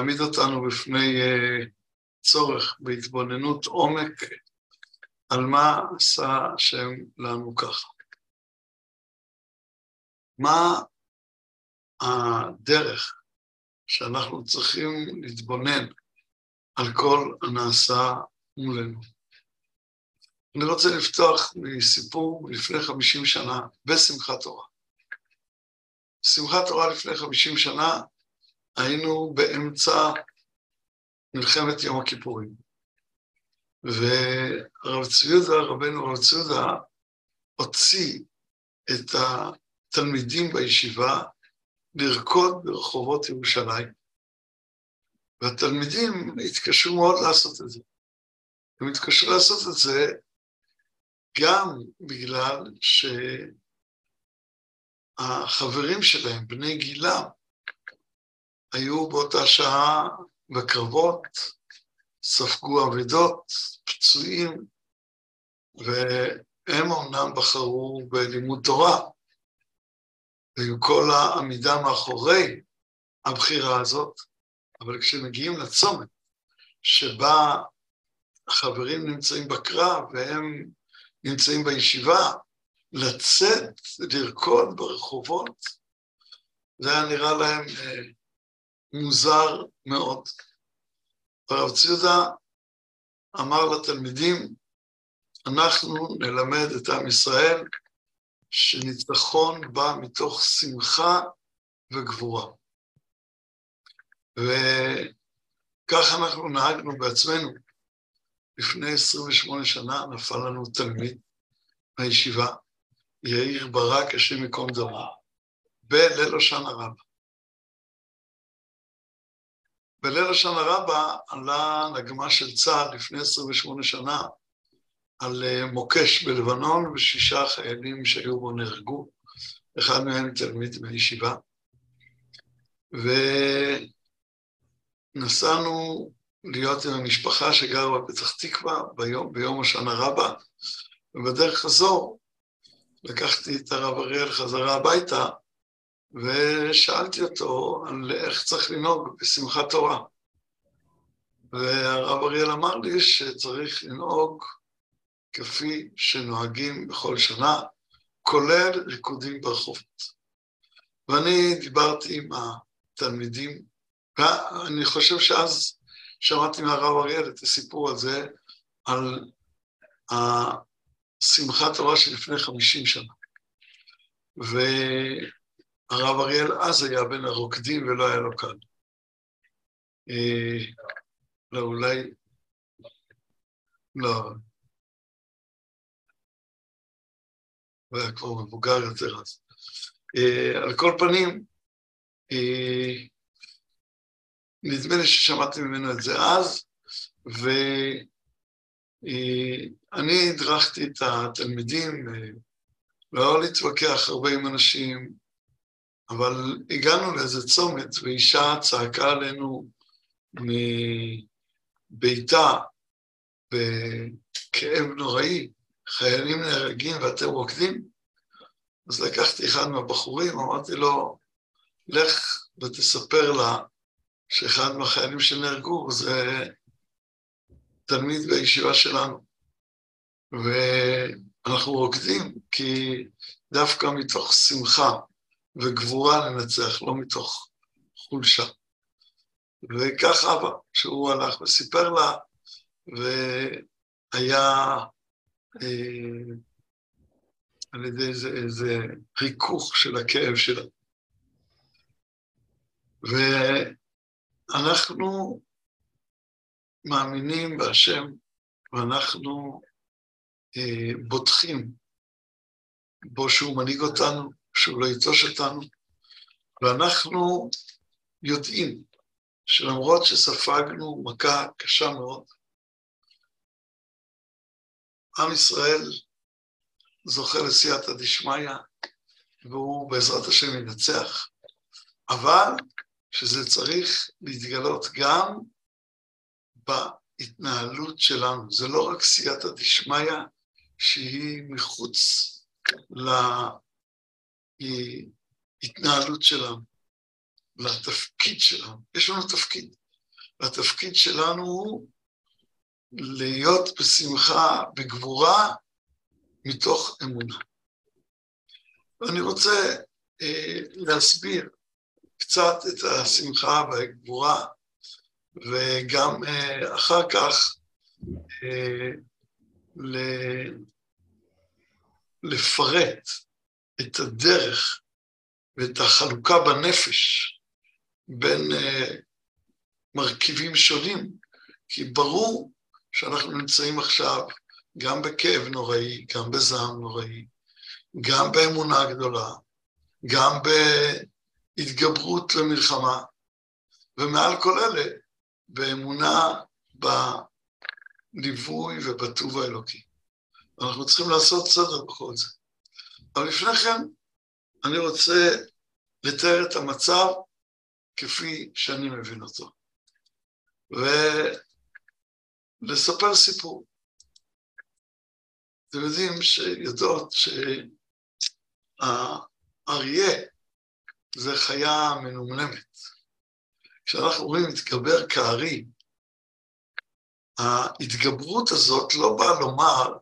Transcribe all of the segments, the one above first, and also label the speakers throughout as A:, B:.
A: להעמיד אותנו בפני uh, צורך בהתבוננות עומק על מה עשה השם לנו ככה. מה הדרך שאנחנו צריכים להתבונן על כל הנעשה מולנו. אני רוצה לפתוח מסיפור לפני חמישים שנה בשמחת תורה. בשמחת תורה לפני חמישים שנה היינו באמצע מלחמת יום הכיפורים. והרב צבי יהודה, רבנו הרב צבי יהודה, הוציא את התלמידים בישיבה לרקוד ברחובות ירושלים. והתלמידים התקשו מאוד לעשות את זה. הם התקשו לעשות את זה גם בגלל שהחברים שלהם, בני גילם, היו באותה שעה בקרבות, ספגו אבדות, פצועים, והם אמנם בחרו בלימוד תורה, ועם כל העמידה מאחורי הבחירה הזאת, אבל כשמגיעים לצומת שבה החברים נמצאים בקרב והם נמצאים בישיבה, לצאת, לרקוד ברחובות, זה היה נראה להם אה, מוזר מאוד. הרב ציודה אמר לתלמידים, אנחנו נלמד את עם ישראל שניצחון בא מתוך שמחה וגבורה. וכך אנחנו נהגנו בעצמנו. לפני 28 שנה נפל לנו תלמיד מהישיבה, יאיר ברק, השם ייקום דמו, בליל השנה רבה. בליל השנה רבה עלה נגמה של צה"ל לפני 28 שנה על אה, מוקש בלבנון, ושישה חיילים שהיו בו נהרגו, אחד מהם תלמיד בישיבה. ונסענו להיות עם המשפחה שגרה בפתח תקווה ביום, ביום השנה רבה, ובדרך חזור לקחתי את הרב אריאל חזרה הביתה, ושאלתי אותו על איך צריך לנהוג בשמחת תורה. והרב אריאל אמר לי שצריך לנהוג כפי שנוהגים בכל שנה, כולל ריקודים ברחובות. ואני דיברתי עם התלמידים, ואני חושב שאז שמעתי מהרב אריאל את הסיפור הזה על השמחת תורה שלפני חמישים שנה. והרב אריאל אז היה בין הרוקדים ולא היה לו קל. אה, לא, אולי... לא, הוא היה כבר מבוגר יותר אז. Uh, על כל פנים, uh, נדמה לי ששמעתי ממנו את זה אז, ואני הדרכתי את התלמידים, לא להתווכח הרבה עם אנשים, אבל הגענו לאיזה צומת, ואישה צעקה עלינו מביתה בכאב נוראי, חיילים נהרגים ואתם רוקדים? אז לקחתי אחד מהבחורים, אמרתי לו, לך ותספר לה שאחד מהחיילים שנהרגו זה תלמיד בישיבה שלנו. ואנחנו רוקדים כי דווקא מתוך שמחה וגבורה לנצח, לא מתוך חולשה. וכך אבא, שהוא הלך וסיפר לה, והיה אה, על ידי איזה, איזה ריכוך של הכאב שלה. ואנחנו מאמינים בהשם, ואנחנו אה, בוטחים בו שהוא מנהיג אותנו, שהוא לא יטוש אותנו, ואנחנו יודעים שלמרות שספגנו מכה קשה מאוד, עם ישראל זוכה לסייעתא דשמיא, והוא בעזרת השם ינצח, אבל שזה צריך להתגלות גם בהתנהלות שלנו. זה לא רק סייעתא דשמיא שהיא מחוץ להתנהלות שלנו, לתפקיד שלנו. יש לנו תפקיד, והתפקיד שלנו הוא להיות בשמחה, בגבורה, מתוך אמונה. ואני רוצה אה, להסביר קצת את השמחה והגבורה, וגם אה, אחר כך אה, לפרט את הדרך ואת החלוקה בנפש בין אה, מרכיבים שונים, כי ברור שאנחנו נמצאים עכשיו גם בכאב נוראי, גם בזעם נוראי, גם באמונה גדולה, גם בהתגברות למלחמה, ומעל כל אלה, באמונה בליווי ובטוב האלוקי. אנחנו צריכים לעשות סדר בכל זה. אבל לפני כן, אני רוצה לתאר את המצב כפי שאני מבין אותו, ולספר סיפור. אתם יודעים שיודעות שהאריה זה חיה מנומנמת. כשאנחנו אומרים להתגבר כארי, ההתגברות הזאת לא באה לומר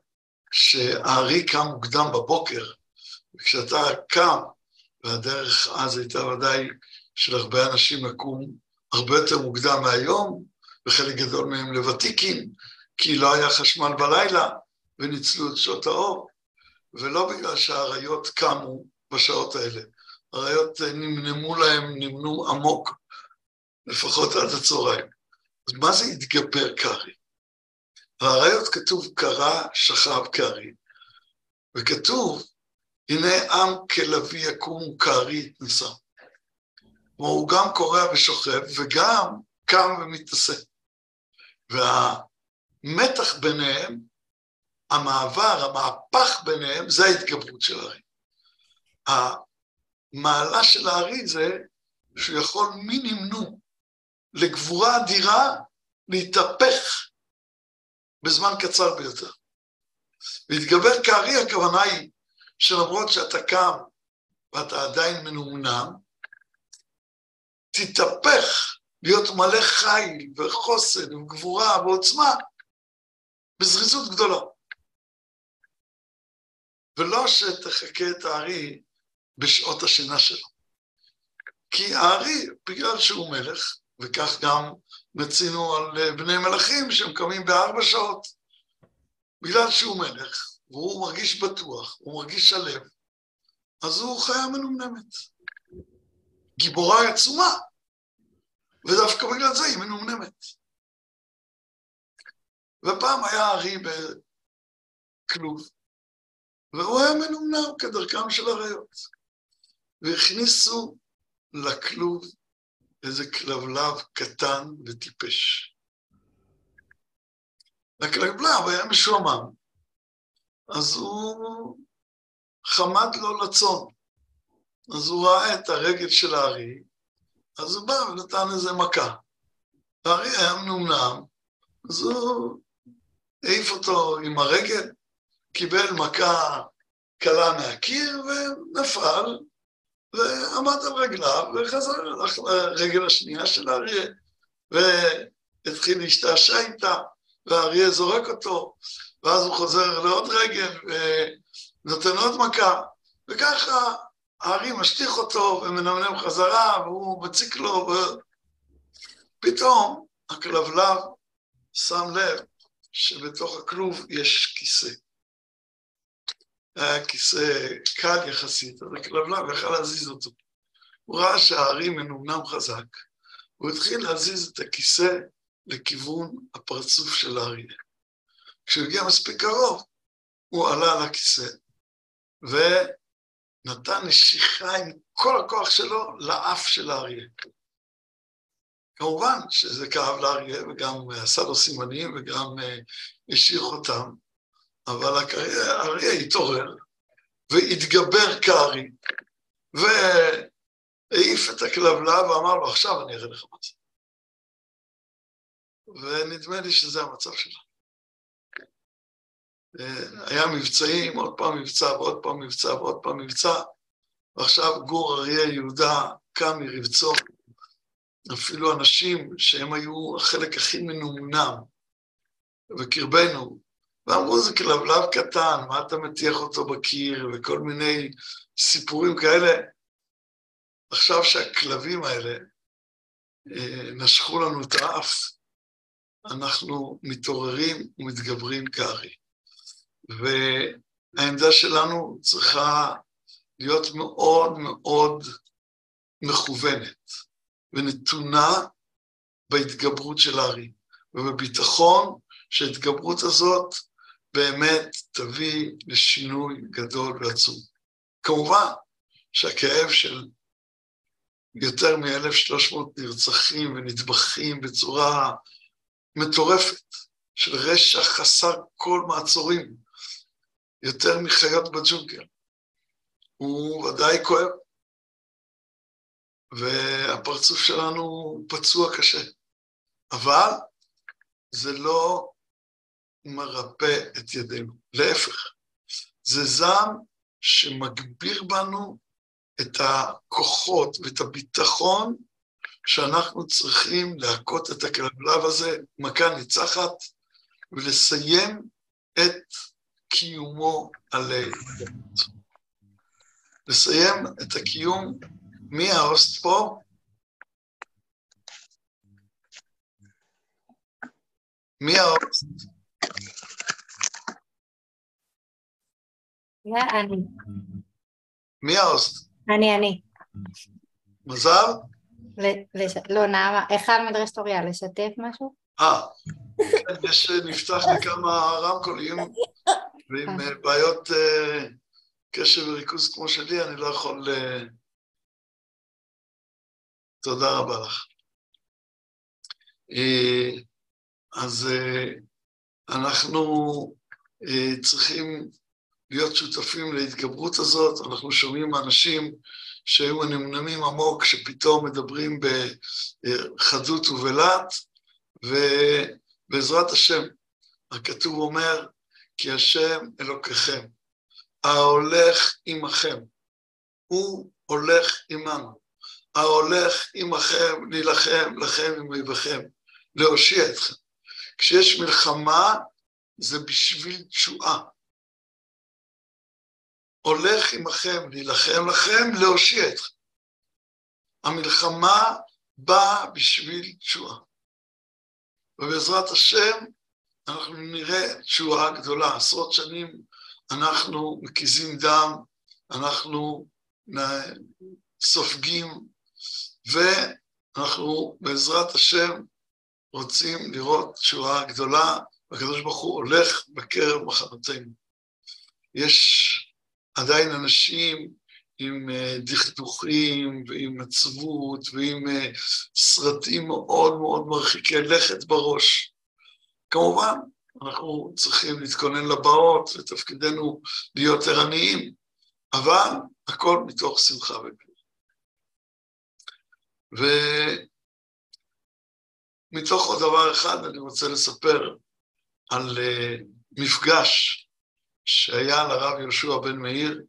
A: שהארי קם מוקדם בבוקר, וכשאתה קם, והדרך אז הייתה ודאי של הרבה אנשים לקום הרבה יותר מוקדם מהיום, וחלק גדול מהם לוותיקים, כי לא היה חשמל בלילה וניצלו את שעות האור, ולא בגלל שהאריות קמו בשעות האלה. האריות נמנמו להם, נמנו עמוק, לפחות עד הצהריים. אז מה זה התגבר קרי? באריות כתוב קרא, שכב קרי, וכתוב, הנה עם כלביא יקום כארי יתנשא. כלומר, הוא גם קורע ושוכב, וגם קם ומתנשא. והמתח ביניהם, המעבר, המהפך ביניהם, זה ההתגברות של הארי. המעלה של הארי זה שהוא יכול מנמנו לגבורה אדירה להתהפך בזמן קצר ביותר. להתגבר כארי הכוונה היא שלמרות שאתה קם ואתה עדיין מנומנם, תתהפך להיות מלא חיל וחוסן וגבורה ועוצמה בזריזות גדולה. ולא שתחכה את הארי בשעות השינה שלו. כי הארי, בגלל שהוא מלך, וכך גם מצינו על בני מלכים שהם קמים בארבע שעות, בגלל שהוא מלך, והוא מרגיש בטוח, הוא מרגיש שלב, אז הוא חיה מנומנמת. גיבורה עצומה, ודווקא בגלל זה היא מנומנמת. ופעם היה ארי בכלוב, והוא היה מנומנם כדרכם של אריות. והכניסו לכלוב איזה כלבלב קטן וטיפש. הכלבלב היה משועמם, אז הוא חמד לו לצון. אז הוא ראה את הרגל של הארי, אז הוא בא ונתן איזה מכה. הארי היה מנומנם, אז הוא העיף אותו עם הרגל, קיבל מכה קלה מהקיר ונפל, ועמד על רגליו וחזר לרגל השנייה של האריה, והתחיל להשתעשע איתה, והאריה זורק אותו, ואז הוא חוזר לעוד רגל ונותן עוד מכה, וככה הארי משטיח אותו ומנמנם חזרה, והוא מציק לו, ופתאום הכלבלב שם לב שבתוך הכלוב יש כיסא. היה כיסא קל יחסית, אז הכלבלב יכל להזיז אותו. הוא ראה שהארי מנומנם חזק, הוא התחיל להזיז את הכיסא לכיוון הפרצוף של האריה. כשהוא הגיע מספיק קרוב, הוא עלה על הכיסא, ונתן נשיכה עם כל הכוח שלו לאף של האריה. כמובן שזה כאב לאריה, וגם עשה לו סימנים, וגם השאיר אותם, אבל האריה התעורר והתגבר כארי, והעיף את הכלבלה ואמר לו, עכשיו אני אראה לך מה זה. ונדמה לי שזה המצב שלה. היה מבצעים, עוד פעם מבצע ועוד פעם מבצע ועוד פעם מבצע, ועכשיו גור אריה יהודה קם מרבצו אפילו אנשים שהם היו החלק הכי מנומנם בקרבנו, ואמרו זה כלבלב קטן, מה אתה מטיח אותו בקיר, וכל מיני סיפורים כאלה. עכשיו שהכלבים האלה אה, נשכו לנו את האף, אנחנו מתעוררים ומתגברים כארי. והעמדה שלנו צריכה להיות מאוד מאוד מכוונת ונתונה בהתגברות של הארי, ובביטחון שההתגברות הזאת באמת תביא לשינוי גדול ועצום. כמובן שהכאב של יותר מ-1,300 נרצחים ונטבחים בצורה מטורפת, של רשע חסר כל מעצורים, יותר מחיות בג'ונגל. הוא ודאי כואב, והפרצוף שלנו פצוע קשה, אבל זה לא מרפא את ידינו, להפך, זה זעם שמגביר בנו את הכוחות ואת הביטחון שאנחנו צריכים להכות את הכלבלב הזה מכה ניצחת ולסיים את קיומו עלי לסיים את הקיום, מי ההוסט פה? מי ההוסט?
B: אני.
A: מי ההוסט?
B: אני, אני.
A: מזל?
B: לא, נעמה, היכל מדרשת אוריה, לשתף משהו?
A: אה, יש, נפתח לכמה רמקולים, ועם אה, בעיות אה, קשב וריכוז כמו שלי, אני לא יכול... אה, תודה רבה לך. אז אנחנו צריכים להיות שותפים להתגברות הזאת, אנחנו שומעים אנשים שהיו מנמנמים עמוק, שפתאום מדברים בחדות ובלהט, ובעזרת השם, הכתוב אומר, כי השם אלוקיכם, ההולך עמכם, הוא הולך עמנו, ההולך עמכם להילחם לכם עם אויביכם, להושיע אתכם. כשיש מלחמה, זה בשביל תשועה. הולך עמכם להילחם לכם, להושיע אתכם. המלחמה באה בשביל תשועה. ובעזרת השם אנחנו נראה תשועה גדולה. עשרות שנים אנחנו מקיזים דם, אנחנו סופגים, ואנחנו בעזרת השם רוצים לראות תשועה גדולה, והקדוש ברוך הוא הולך בקרב מחנותינו. יש עדיין אנשים עם אה, דכדוכים ועם עצבות ועם אה, סרטים מאוד מאוד מרחיקי לכת בראש. כמובן, אנחנו צריכים להתכונן לבאות, ותפקידנו להיות ערניים, אבל הכל מתוך שמחה וגדול. ומתוך עוד דבר אחד אני רוצה לספר על uh, מפגש שהיה לרב יהושע בן מאיר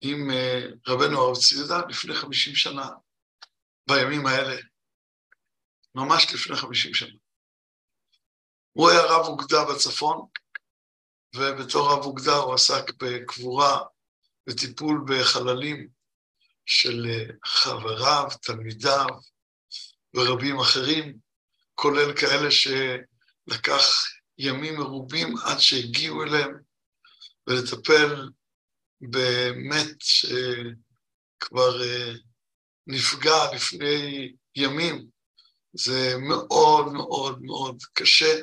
A: עם uh, רבנו הרב ציודה לפני חמישים שנה, בימים האלה, ממש לפני חמישים שנה. הוא היה רב אוגדה בצפון, ובתור רב אוגדה הוא עסק בקבורה וטיפול בחללים של אה, חבריו, תלמידיו ורבים אחרים, כולל כאלה שלקח ימים מרובים עד שהגיעו אליהם, ולטפל באמת שכבר אה, נפגע לפני ימים. זה מאוד מאוד מאוד קשה,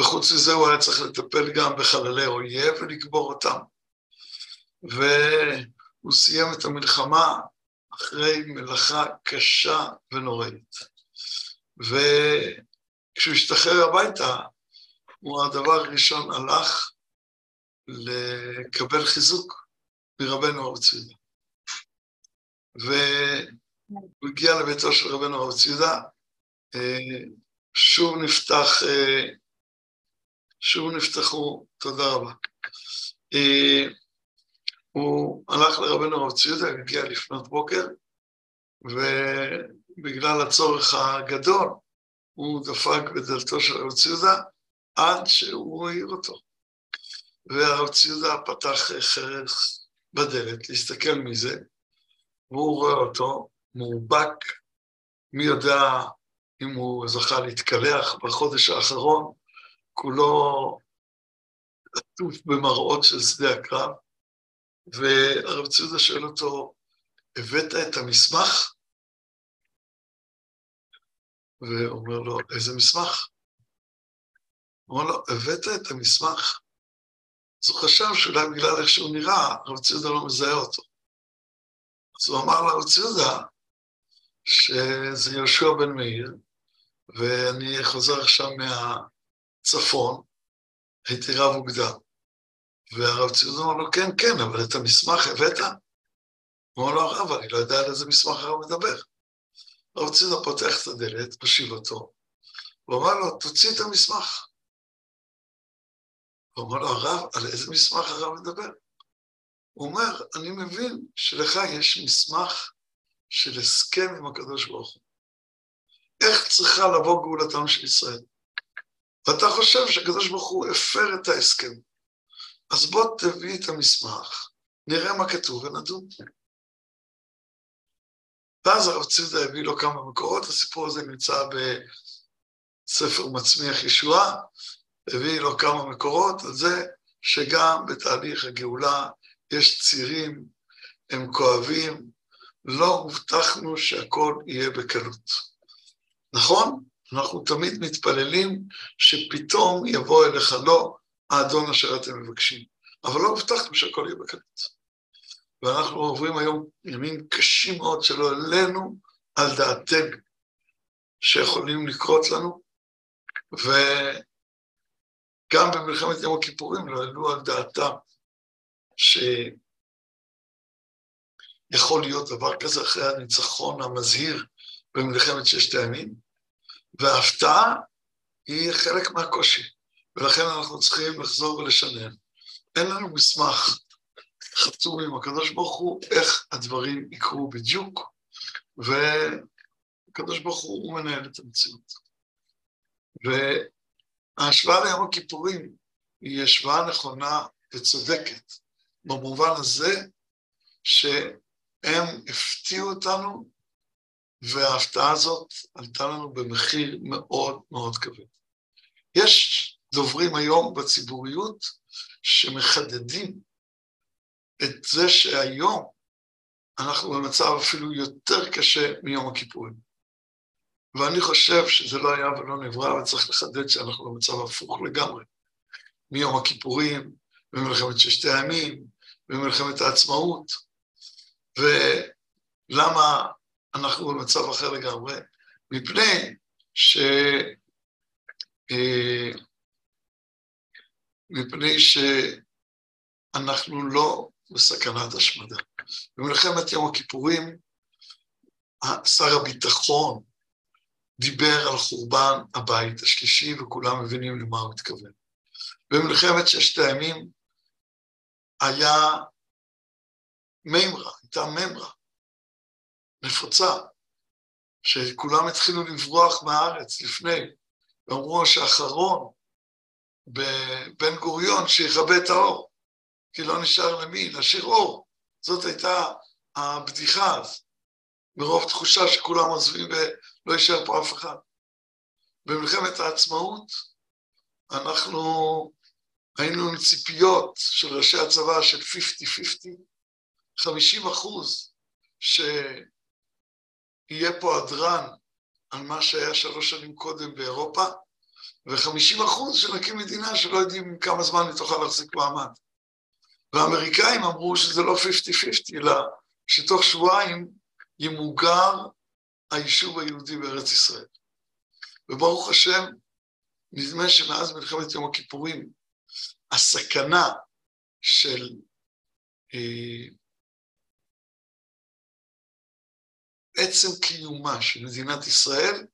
A: וחוץ מזה הוא היה צריך לטפל גם בחללי אויב ולקבור אותם. והוא סיים את המלחמה אחרי מלאכה קשה ונוראית. וכשהוא השתחרר הביתה, הוא הדבר הראשון הלך לקבל חיזוק מרבנו הרב ציודה. והוא הגיע לביתו של רבנו הרב ציודה, אה, שוב נפתח אה, שוב נפתחו, תודה רבה. אה, הוא הלך לרבנו הרב ציודה, הגיע לפנות בוקר, בגלל הצורך הגדול, הוא דפק בדלתו של הרב ציודה עד שהוא העיר אותו. והרב ציודה פתח חרך בדלת להסתכל מזה, והוא רואה אותו מאובק, מי יודע אם הוא זכה להתקלח בחודש האחרון, כולו עטוף במראות של שדה הקרב, והרב ציודה שואל אותו, הבאת את המסמך? ואומר לו, איזה מסמך? אומר לו, הבאת את המסמך? אז הוא חשב שאולי בגלל איך שהוא נראה, הרב ציודה לא מזהה אותו. אז הוא אמר לרב ציודה שזה יהושע בן מאיר, ואני חוזר עכשיו מהצפון, הייתי רב אוגדה. והרב ציודה אמר לו, כן, כן, אבל את המסמך הבאת? הוא אמר לו, הרב, אני לא יודע על איזה מסמך הרב מדבר. הרב ציודה פותח את הדלת, משיב אותו, הוא אמר לו, תוציא את המסמך. הוא אמר לו, הרב, על איזה מסמך הרב מדבר? הוא אומר, אני מבין שלך יש מסמך של הסכם עם הקדוש ברוך הוא. איך צריכה לבוא גאולתם של ישראל? ואתה חושב שהקדוש ברוך הוא הפר את ההסכם. אז בוא תביא את המסמך, נראה מה כתוב ונדון. ואז הרב ציודה הביא לו כמה מקורות, הסיפור הזה נמצא בספר מצמיח ישועה, הביא לו כמה מקורות על זה שגם בתהליך הגאולה יש צירים, הם כואבים, לא הובטחנו שהכל יהיה בקלות. נכון? אנחנו תמיד מתפללים שפתאום יבוא אליך לא האדון אשר אתם מבקשים, אבל לא הובטחנו שהכל יהיה בקלות. ואנחנו עוברים היום ימים קשים מאוד שלא עלינו על דעתנו שיכולים לקרות לנו, וגם במלחמת יום הכיפורים לא העלו על דעתם שיכול להיות דבר כזה אחרי הניצחון המזהיר במלחמת ששת הימים, וההפתעה היא חלק מהקושי, ולכן אנחנו צריכים לחזור ולשנן. אין לנו מסמך חתום עם הקדוש ברוך הוא איך הדברים יקרו בדיוק, והקדוש ברוך הוא, הוא מנהל את המציאות. וההשוואה ליום הכיפורים היא השוואה נכונה וצודקת, במובן הזה שהם הפתיעו אותנו, וההפתעה הזאת עלתה לנו במחיר מאוד מאוד כבד. יש דוברים היום בציבוריות שמחדדים את זה שהיום אנחנו במצב אפילו יותר קשה מיום הכיפורים. ואני חושב שזה לא היה ולא נברא, וצריך לחדד שאנחנו במצב הפוך לגמרי. מיום הכיפורים, במלחמת ששת הימים, במלחמת העצמאות. ולמה אנחנו במצב אחר לגמרי? מפני ש... אה, מפני שאנחנו לא בסכנת השמדה. במלחמת יום הכיפורים, שר הביטחון דיבר על חורבן הבית השלישי, וכולם מבינים למה הוא מתכוון. במלחמת ששת הימים היה מימרה, הייתה ממרה נפוצה, שכולם התחילו לברוח מהארץ לפני, ואמרו שאחרון בבן גוריון שיכבה את האור. כי לא נשאר למי, להשאיר אור. זאת הייתה הבדיחה אז, מרוב תחושה שכולם עוזבים ולא יישאר פה אף אחד. במלחמת העצמאות אנחנו היינו עם ציפיות של ראשי הצבא של 50-50, 50 אחוז שיהיה פה הדרן על מה שהיה שלוש שנים קודם באירופה, ו-50 אחוז שנקים מדינה שלא יודעים כמה זמן היא תוכל להחזיק מעמד. והאמריקאים אמרו שזה לא 50-50, אלא שתוך שבועיים ימוגר היישוב היהודי בארץ ישראל. וברוך השם, נדמה שמאז מלחמת יום הכיפורים, הסכנה של אה, עצם קיומה של מדינת ישראל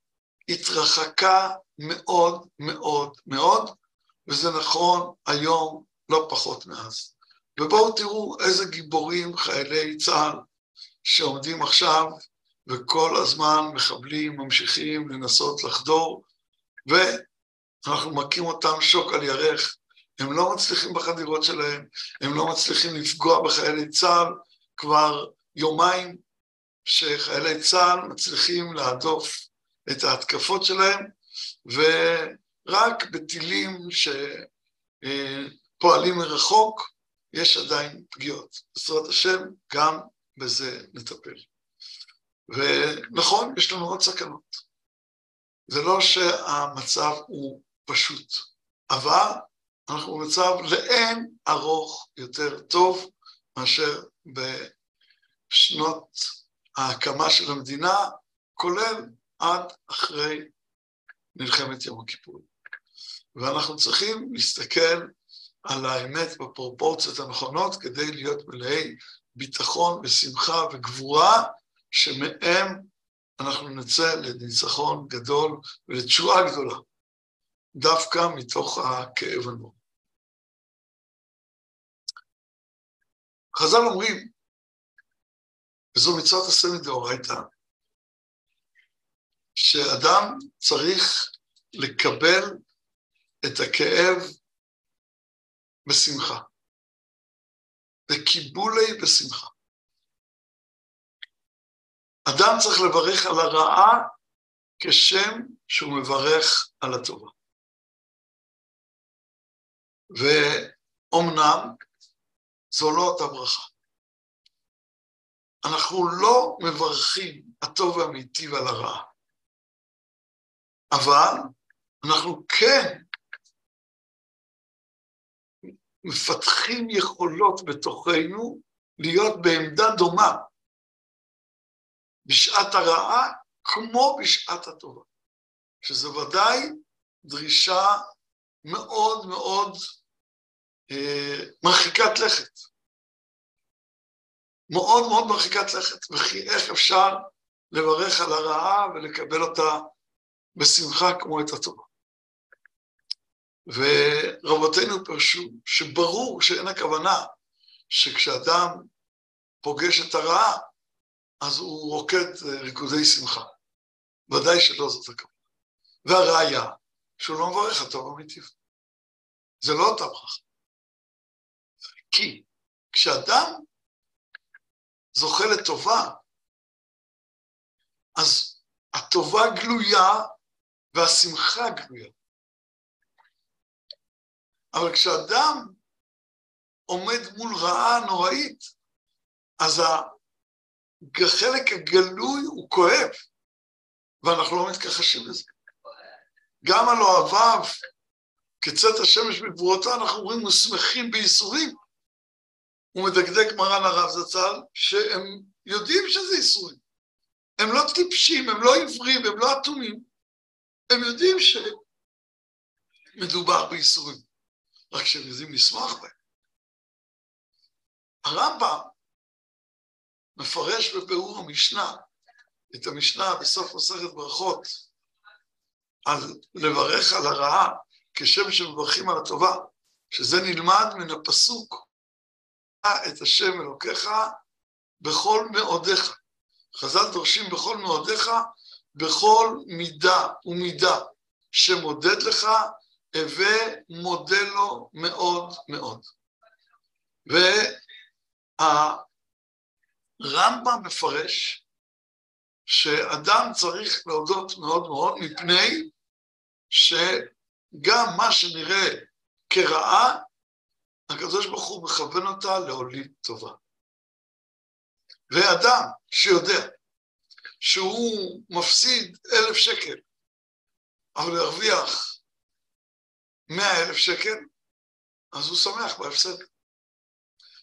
A: התרחקה מאוד מאוד מאוד, וזה נכון היום לא פחות מאז. ובואו תראו איזה גיבורים חיילי צה"ל שעומדים עכשיו וכל הזמן מחבלים ממשיכים לנסות לחדור, ואנחנו מכים אותם שוק על ירך. הם לא מצליחים בחדירות שלהם, הם לא מצליחים לפגוע בחיילי צה"ל כבר יומיים, שחיילי צה"ל מצליחים להדוף את ההתקפות שלהם, ורק בטילים שפועלים מרחוק יש עדיין פגיעות. בעזרת השם, גם בזה נטפל. ונכון, יש לנו עוד סכנות. זה לא שהמצב הוא פשוט, אבל אנחנו במצב לאין ארוך יותר טוב מאשר בשנות ההקמה של המדינה, כולל עד אחרי מלחמת יום הכיפורים. ואנחנו צריכים להסתכל על האמת בפרופורציות הנכונות כדי להיות מלאי ביטחון ושמחה וגבורה, שמהם אנחנו נצא לניצחון גדול ולתשועה גדולה, דווקא מתוך הכאב הנורא. חז"ל אומרים, וזו מצוות עשה מדאורייתא, שאדם צריך לקבל את הכאב בשמחה. וקיבולי בשמחה. אדם צריך לברך על הרעה כשם שהוא מברך על הטובה. ואומנם זו לא אותה ברכה. אנחנו לא מברכים הטוב והמיטיב על הרעה, אבל אנחנו כן מפתחים יכולות בתוכנו להיות בעמדה דומה בשעת הרעה כמו בשעת הטובה, שזו ודאי דרישה מאוד מאוד אה, מרחיקת לכת. מאוד מאוד מרחיקת לכת, וכי איך אפשר לברך על הרעה ולקבל אותה בשמחה כמו את הטובה. ורבותינו פרשו שברור שאין הכוונה שכשאדם פוגש את הרעה, אז הוא רוקד ריקודי שמחה. ודאי שלא זאת הכוונה. והראיה, שהוא לא מברך הטוב אמיתי. זה לא אותה ברכה. כי כשאדם זוכה לטובה, אז הטובה גלויה והשמחה גלויה. אבל כשאדם עומד מול רעה נוראית, אז החלק הגלוי הוא כואב, ואנחנו לא מתכחשים לזה. גם על אוהביו, כצאת השמש בגבורתו, אנחנו אומרים, הוא שמחים בייסורים. הוא מדקדק מרן הרב זצ"ל, שהם יודעים שזה ייסורים. הם לא טיפשים, הם לא עיוורים, הם לא אטומים. הם יודעים שמדובר בייסורים. רק שהם יודעים לשמוח בהם. הרמב"ם מפרש בביאור המשנה, את המשנה בסוף מסכת ברכות, על לברך על הרעה כשם שמברכים על הטובה, שזה נלמד מן הפסוק, את השם אלוקיך בכל מאודיך. חז"ל דורשים בכל מאודיך, בכל מידה ומידה שמודד לך הווה מודה לו מאוד מאוד. והרמב"ם מפרש שאדם צריך להודות מאוד מאוד מפני שגם מה שנראה כרעה, הקדוש ברוך הוא מכוון אותה להוליד טובה. ואדם שיודע שהוא מפסיד אלף שקל, אבל ירוויח מאה אלף שקל, אז הוא שמח בהפסד.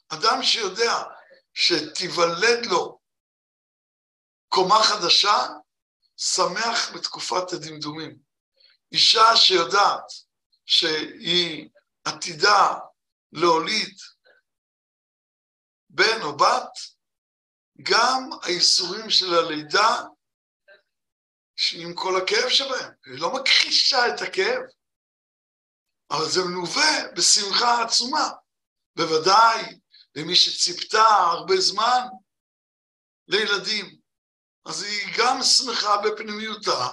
A: אדם שיודע שתיוולד לו קומה חדשה, שמח בתקופת הדמדומים. אישה שיודעת שהיא עתידה להוליד בן או בת, גם הייסורים של הלידה, עם כל הכאב שבהם, היא לא מכחישה את הכאב, אבל זה מלווה בשמחה עצומה. בוודאי למי שציפתה הרבה זמן לילדים. אז היא גם שמחה בפנימיותה,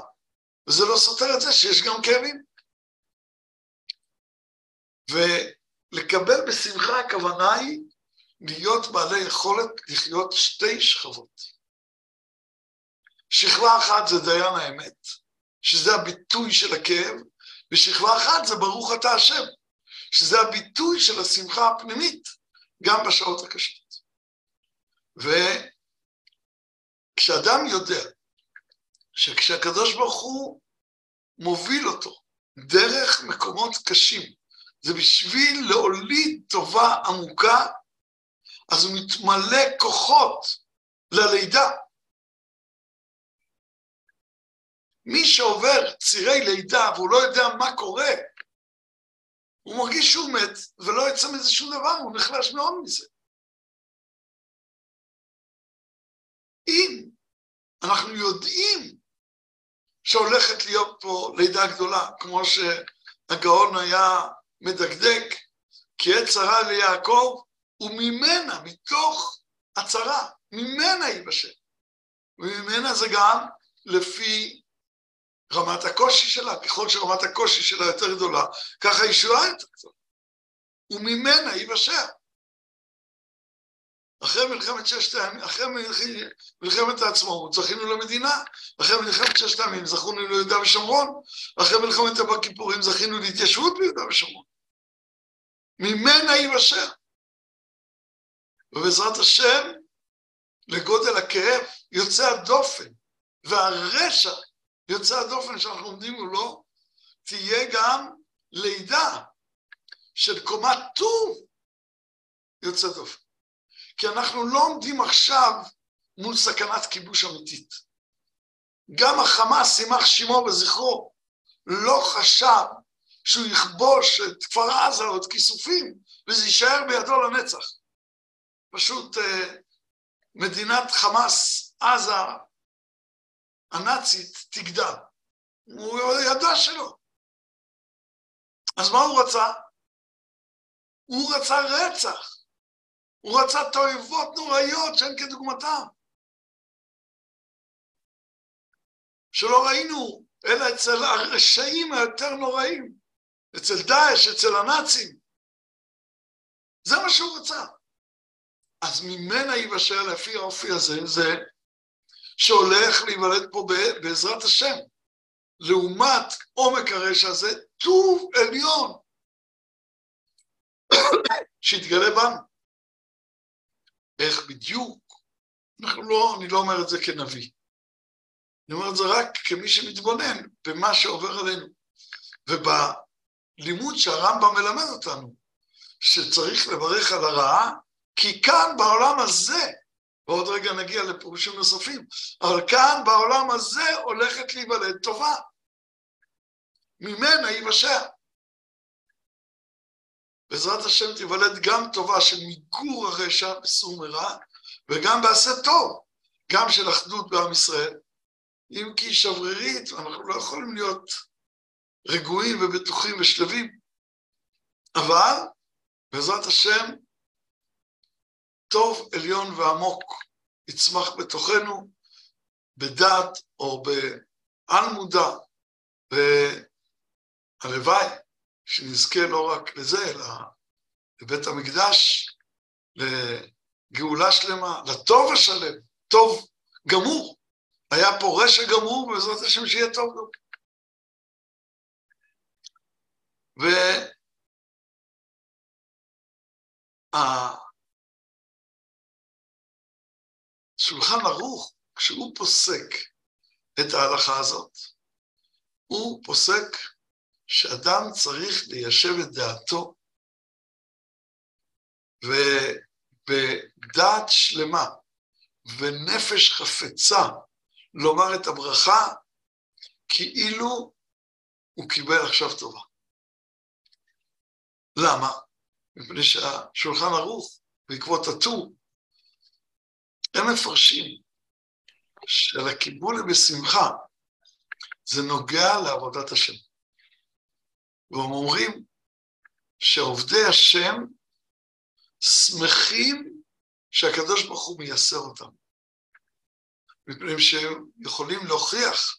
A: וזה לא סותר את זה שיש גם כאבים. ולקבל בשמחה הכוונה היא להיות בעלי יכולת לחיות שתי שכבות. שכבה אחת זה דיין האמת, שזה הביטוי של הכאב, ושכבה אחת זה ברוך אתה השם, שזה הביטוי של השמחה הפנימית, גם בשעות הקשות. וכשאדם יודע שכשהקדוש ברוך הוא מוביל אותו דרך מקומות קשים, זה בשביל להוליד טובה עמוקה, אז הוא מתמלא כוחות ללידה. מי שעובר צירי לידה והוא לא יודע מה קורה, הוא מרגיש שהוא מת ולא יצא מזה שום דבר, הוא נחלש מאוד מזה. אם אנחנו יודעים שהולכת להיות פה לידה גדולה, כמו שהגאון היה מדקדק, כי עת צרה ליעקב, וממנה, מתוך הצרה, ממנה ייבשל. וממנה זה גם לפי רמת הקושי שלה, ככל שרמת הקושי שלה יותר גדולה, ככה הישועה יותר גדולה. וממנה ייבשע. אחרי מלחמת ששת הימים, אחרי מלחמת העצמאות זכינו למדינה, אחרי מלחמת ששת הימים זכינו ליהודה ושומרון, אחרי מלחמת יום הכיפורים זכינו להתיישבות ביהודה ושומרון. ממנה ייבשע. ובעזרת השם, לגודל הכאב יוצא הדופן, והרשע יוצא הדופן שאנחנו עומדים מולו, תהיה גם לידה של קומת טוב יוצא דופן. כי אנחנו לא עומדים עכשיו מול סכנת כיבוש אמיתית. גם החמאס, יימח שמו וזכרו, לא חשב שהוא יכבוש את כפר עזה או את כיסופים, וזה יישאר בידו לנצח. פשוט אה, מדינת חמאס, עזה, הנאצית, תגדל. הוא ידע שלא. אז מה הוא רצה? הוא רצה רצח. הוא רצה תועבות נוראיות שאין כדוגמתם. שלא ראינו, אלא אצל הרשעים היותר נוראים, אצל דאעש, אצל הנאצים. זה מה שהוא רצה. אז ממנה ייבשל לפי האופי הזה, זה שהולך להיוולד פה בעזרת השם. לעומת עומק הרשע הזה, טוב עליון, שיתגלה בנו. איך בדיוק? אנחנו לא, אני לא אומר את זה כנביא. אני אומר את זה רק כמי שמתבונן במה שעובר עלינו. ובלימוד שהרמב"ם מלמד אותנו, שצריך לברך על הרעה, כי כאן בעולם הזה, ועוד רגע נגיע לפירושים נוספים, אבל כאן בעולם הזה הולכת להיוולד טובה. ממנה ייוושע. בעזרת השם תיוולד גם טובה של מיגור הרשע בסור מרע, וגם בעשה טוב, גם של אחדות בעם ישראל. אם כי שברירית, אנחנו לא יכולים להיות רגועים ובטוחים ושלווים, אבל בעזרת השם, טוב עליון ועמוק יצמח בתוכנו, בדעת או בעל מודע, והלוואי שנזכה לא רק לזה, אלא לבית המקדש, לגאולה שלמה, לטוב השלם, טוב גמור. היה פה רשע גמור, ובעזרת השם שיהיה טוב גמור. והשולחן ערוך, כשהוא פוסק את ההלכה הזאת, הוא פוסק שאדם צריך ליישב את דעתו ובדעת שלמה ונפש חפצה לומר את הברכה כאילו הוא קיבל עכשיו טובה. למה? מפני שהשולחן ערוך בעקבות הטור, הם מפרשים שעל הקיבול בשמחה זה נוגע לעבודת השם. והם אומרים שעובדי השם שמחים שהקדוש ברוך הוא מייסר אותם. מפני שהם יכולים להוכיח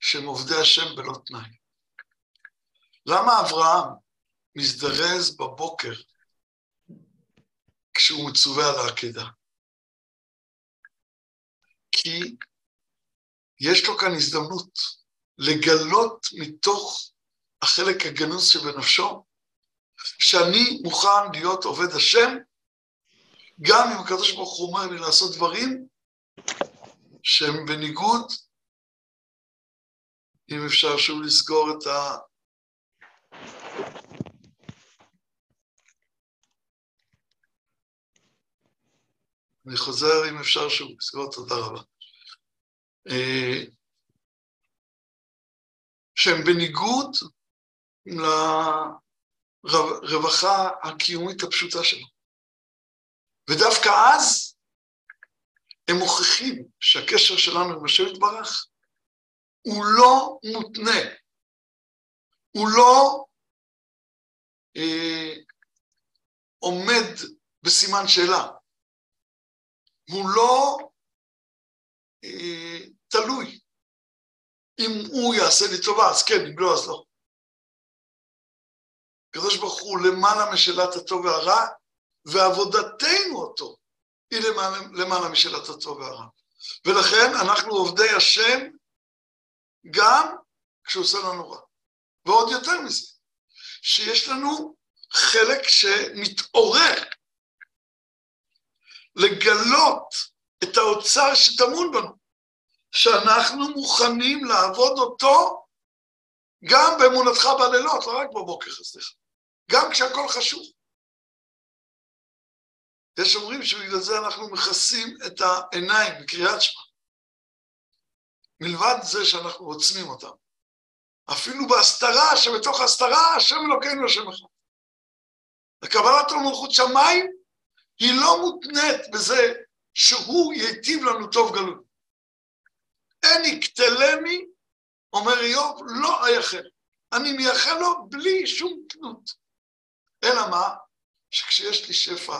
A: שהם עובדי השם בלא תנאי. למה אברהם מזדרז בבוקר כשהוא מצווה על העקדה? כי יש לו כאן הזדמנות לגלות מתוך החלק הגנוז שבנפשו, שאני מוכן להיות עובד השם, גם אם הקדוש ברוך הוא אומר לי לעשות דברים שהם בניגוד, אם אפשר שוב לסגור את ה... אני חוזר, אם אפשר שוב לסגור, תודה רבה. אה, שהם בניגוד לרווחה הקיומית הפשוטה שלו. ודווקא אז הם מוכיחים שהקשר שלנו עם השם יתברך הוא לא מותנה, הוא לא אה, עומד בסימן שאלה, הוא לא אה, תלוי. אם הוא יעשה לי טובה, אז כן, אם לא, אז לא. הקדוש ברוך הוא למעלה משאלת הטוב והרע, ועבודתנו אותו היא למעלה, למעלה משאלת הטוב והרע. ולכן אנחנו עובדי השם גם כשהוא עושה לנו רע. ועוד יותר מזה, שיש לנו חלק שמתעורר לגלות את האוצר שטמון בנו. שאנחנו מוכנים לעבוד אותו גם באמונתך בלילות, לא רק בבוקר, סליחה, גם כשהכול חשוב. יש אומרים שבגלל זה אנחנו מכסים את העיניים בקריאת שמע. מלבד זה שאנחנו עוצמים אותם. אפילו בהסתרה, שבתוך הסתרה, השם אלוקינו השם אחד. הקבלת מלכות שמיים היא לא מותנית בזה שהוא ייטיב לנו טוב גלות. אין יקטלני, אומר איוב, לא אייחל. אני מייחל לו בלי שום תנות. אלא מה? שכשיש לי שפע,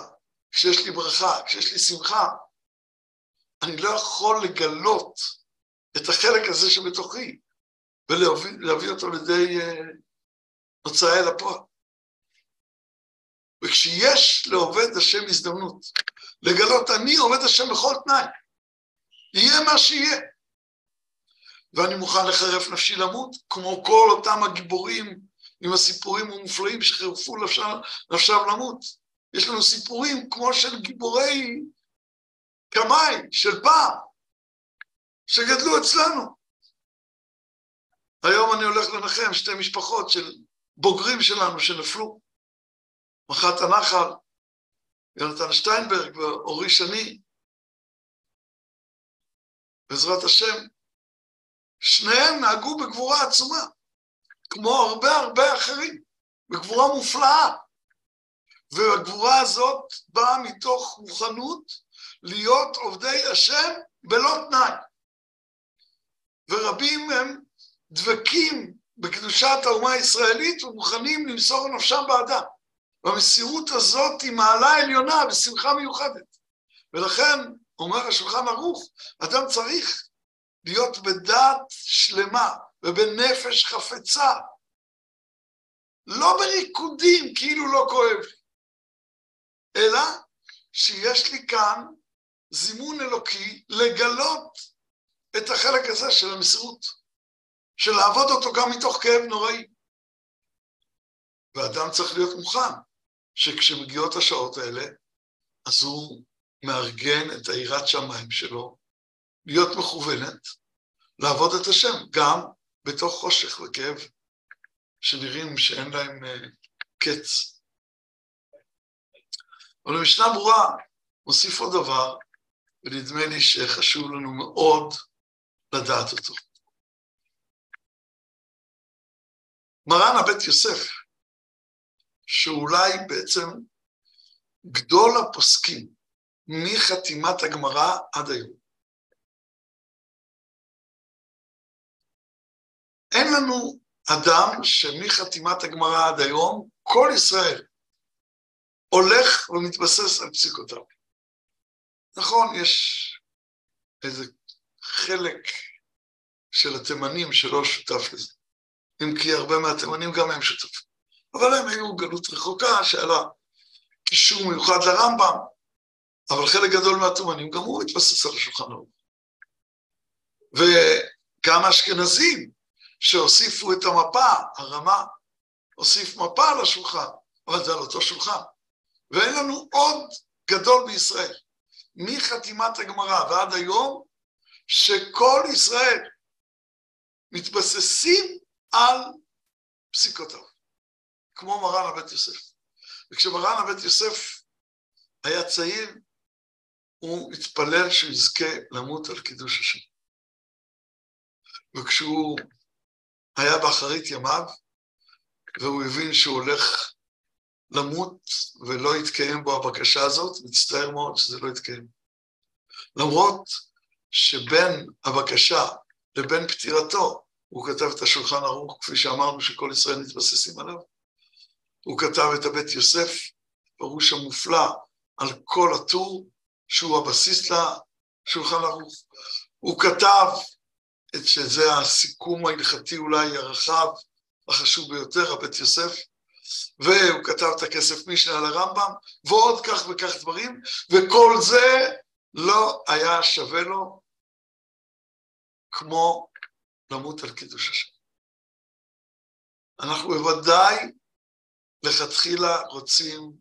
A: כשיש לי ברכה, כשיש לי שמחה, אני לא יכול לגלות את החלק הזה שבתוכי ולהביא אותו לידי הוצאה אל הפועל. וכשיש לעובד השם הזדמנות לגלות אני עובד השם בכל תנאי, יהיה מה שיהיה. ואני מוכן לחרף נפשי למות, כמו כל אותם הגיבורים עם הסיפורים המופלאים שחירפו נפשם, למות. יש לנו סיפורים כמו של גיבורי קמאי, של פעם, שגדלו אצלנו. היום אני הולך לנחם שתי משפחות של בוגרים שלנו שנפלו. מח"ט הנחל, יונתן שטיינברג ואורי שני. בעזרת השם, שניהם נהגו בגבורה עצומה, כמו הרבה הרבה אחרים, בגבורה מופלאה. והגבורה הזאת באה מתוך מוכנות להיות עובדי השם בלא תנאי. ורבים הם דבקים בקדושת האומה הישראלית ומוכנים למסור נפשם בעדה. והמסירות הזאת היא מעלה עליונה ושמחה מיוחדת. ולכן, אומר השולחן ערוך, אדם צריך להיות בדעת שלמה ובנפש חפצה, לא בריקודים כאילו לא כואב לי, אלא שיש לי כאן זימון אלוקי לגלות את החלק הזה של המסירות, של לעבוד אותו גם מתוך כאב נוראי. ואדם צריך להיות מוכן שכשמגיעות השעות האלה, אז הוא מארגן את היראת שמיים שלו, להיות מכוונת, לעבוד את השם, גם בתוך חושך וכאב, שנראים שאין להם uh, קץ. אבל במשנה ברורה מוסיף עוד דבר, ונדמה לי שחשוב לנו מאוד לדעת אותו. מרן הבית יוסף, שאולי בעצם גדול הפוסקים מחתימת הגמרא עד היום, אין לנו אדם שמחתימת הגמרא עד היום, כל ישראל הולך ומתבסס על פסיקותיו. נכון, יש איזה חלק של התימנים שלא שותף לזה. אם כי הרבה מהתימנים גם הם שותפים. אבל הם היו גלות רחוקה שהיה לה קישור מיוחד לרמב"ם, אבל חלק גדול מהתימנים גם הוא התבסס על השולחן ערוך. וגם האשכנזים שהוסיפו את המפה, הרמה, הוסיף מפה על השולחן, אבל זה על אותו שולחן. ואין לנו עוד גדול בישראל, מחתימת הגמרא ועד היום, שכל ישראל מתבססים על פסיקותיו, כמו מרן הבית יוסף. וכשמרן הבית יוסף היה צעיר, הוא התפלל שהוא יזכה למות על קידוש השם. וכשהוא היה באחרית ימיו, והוא הבין שהוא הולך למות ולא יתקיים בו הבקשה הזאת, מצטער מאוד שזה לא יתקיים. למרות שבין הבקשה לבין פטירתו, הוא כתב את השולחן ערוך, כפי שאמרנו שכל ישראל מתבססים עליו. הוא כתב את הבית יוסף, פירוש המופלא על כל הטור, שהוא הבסיס לשולחן ערוך. הוא כתב שזה הסיכום ההלכתי אולי הרחב, החשוב ביותר, הבית יוסף, והוא כתב את הכסף משנה על הרמב"ם, ועוד כך וכך דברים, וכל זה לא היה שווה לו כמו למות על קידוש השם. אנחנו בוודאי לכתחילה רוצים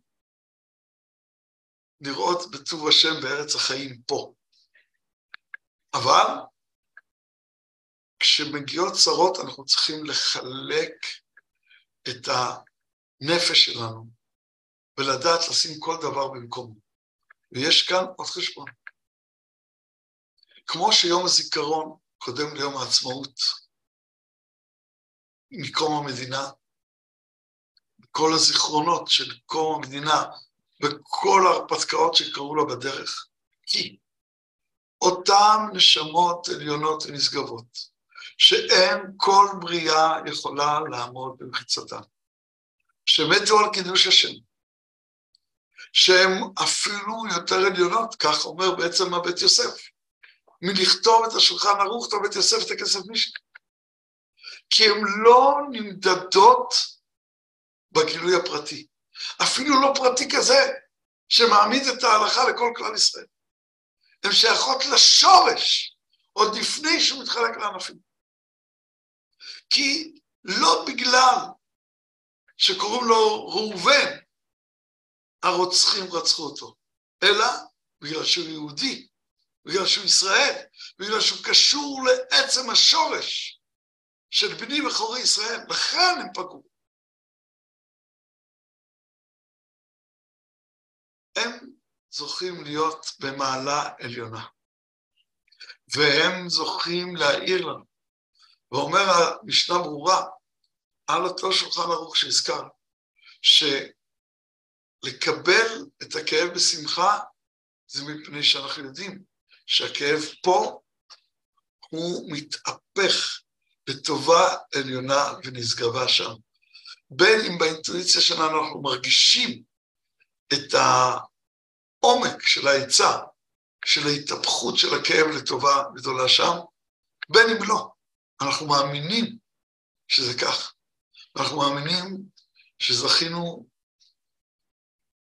A: לראות בטוב השם בארץ החיים פה. אבל כשמגיעות צרות אנחנו צריכים לחלק את הנפש שלנו ולדעת לשים כל דבר במקומו. ויש כאן עוד חשבון. כמו שיום הזיכרון קודם ליום העצמאות מקום המדינה, כל הזיכרונות של קום המדינה וכל ההרפתקאות שקרו לה בדרך, כי אותן נשמות עליונות ונשגבות, שאין כל בריאה יכולה לעמוד במחיצתן, שמתו על קידוש השם, שהן אפילו יותר עליונות, כך אומר בעצם הבית יוסף, מלכתוב את השולחן ערוך, את הבית יוסף, את הכסף משנה. כי הן לא נמדדות בגילוי הפרטי. אפילו לא פרטי כזה, שמעמיד את ההלכה לכל כלל ישראל. הן שייכות לשורש, עוד לפני שהוא מתחלק לענפים. כי לא בגלל שקוראים לו ראובן, הרוצחים רצחו אותו, אלא בגלל שהוא יהודי, בגלל שהוא ישראל, בגלל שהוא קשור לעצם השורש של בני בכורי ישראל, לכן הם פגעו. הם זוכים להיות במעלה עליונה, והם זוכים להעיר לנו. ואומר המשנה ברורה, על אותו שולחן ערוך שהזכרנו, שלקבל את הכאב בשמחה זה מפני שאנחנו יודעים שהכאב פה הוא מתהפך לטובה עליונה ונשגבה שם. בין אם באינטואיציה שלנו אנחנו מרגישים את העומק של ההיצע, של ההתהפכות של הכאב לטובה גדולה שם, בין אם לא. אנחנו מאמינים שזה כך. אנחנו מאמינים שזכינו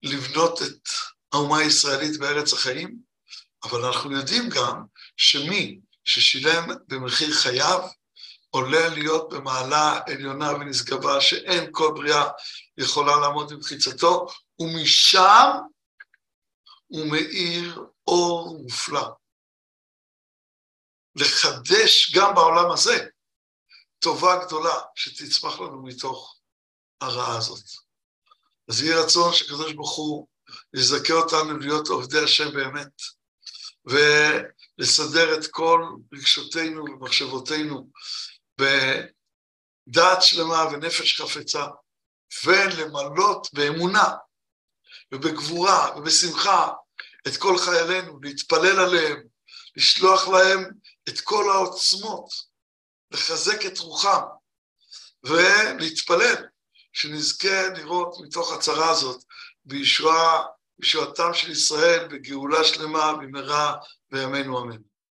A: לבנות את האומה הישראלית בארץ החיים, אבל אנחנו יודעים גם שמי ששילם במחיר חייו, עולה להיות במעלה עליונה ונשגבה שאין כל בריאה יכולה לעמוד במחיצתו, ומשם הוא מאיר אור מופלא. לחדש גם בעולם הזה טובה גדולה שתצמח לנו מתוך הרעה הזאת. אז יהי רצון שקדוש ברוך הוא יזכה אותנו להיות עובדי השם באמת, ולסדר את כל רגשותינו ומחשבותינו בדעת שלמה ונפש חפצה, ולמלות באמונה ובגבורה ובשמחה את כל חיילינו, להתפלל עליהם, לשלוח להם את כל העוצמות, לחזק את רוחם ולהתפלל שנזכה לראות מתוך הצרה הזאת בישועתם של ישראל, בגאולה שלמה במהרה בימינו אמן.